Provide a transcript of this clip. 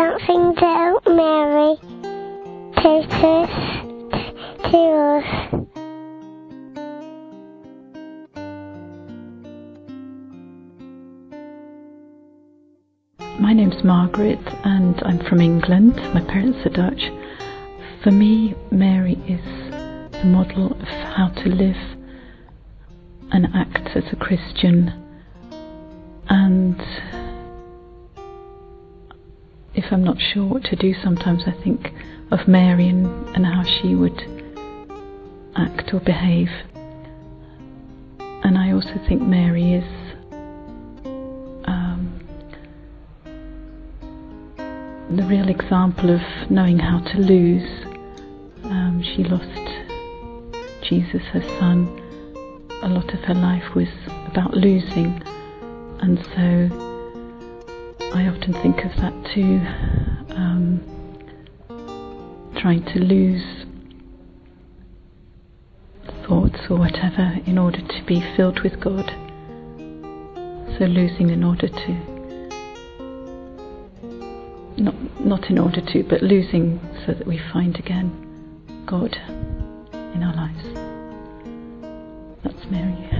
something to Mary teaches to us. My name's Margaret and I'm from England. My parents are Dutch. For me, Mary is the model of how to live and act as a Christian. And I'm not sure what to do, sometimes I think of Mary and, and how she would act or behave. And I also think Mary is um, the real example of knowing how to lose. Um, she lost Jesus, her son. A lot of her life was about losing, and so I often think of that too. Um, trying to lose thoughts or whatever in order to be filled with God. So losing in order to not not in order to, but losing so that we find again God in our lives. That's Mary.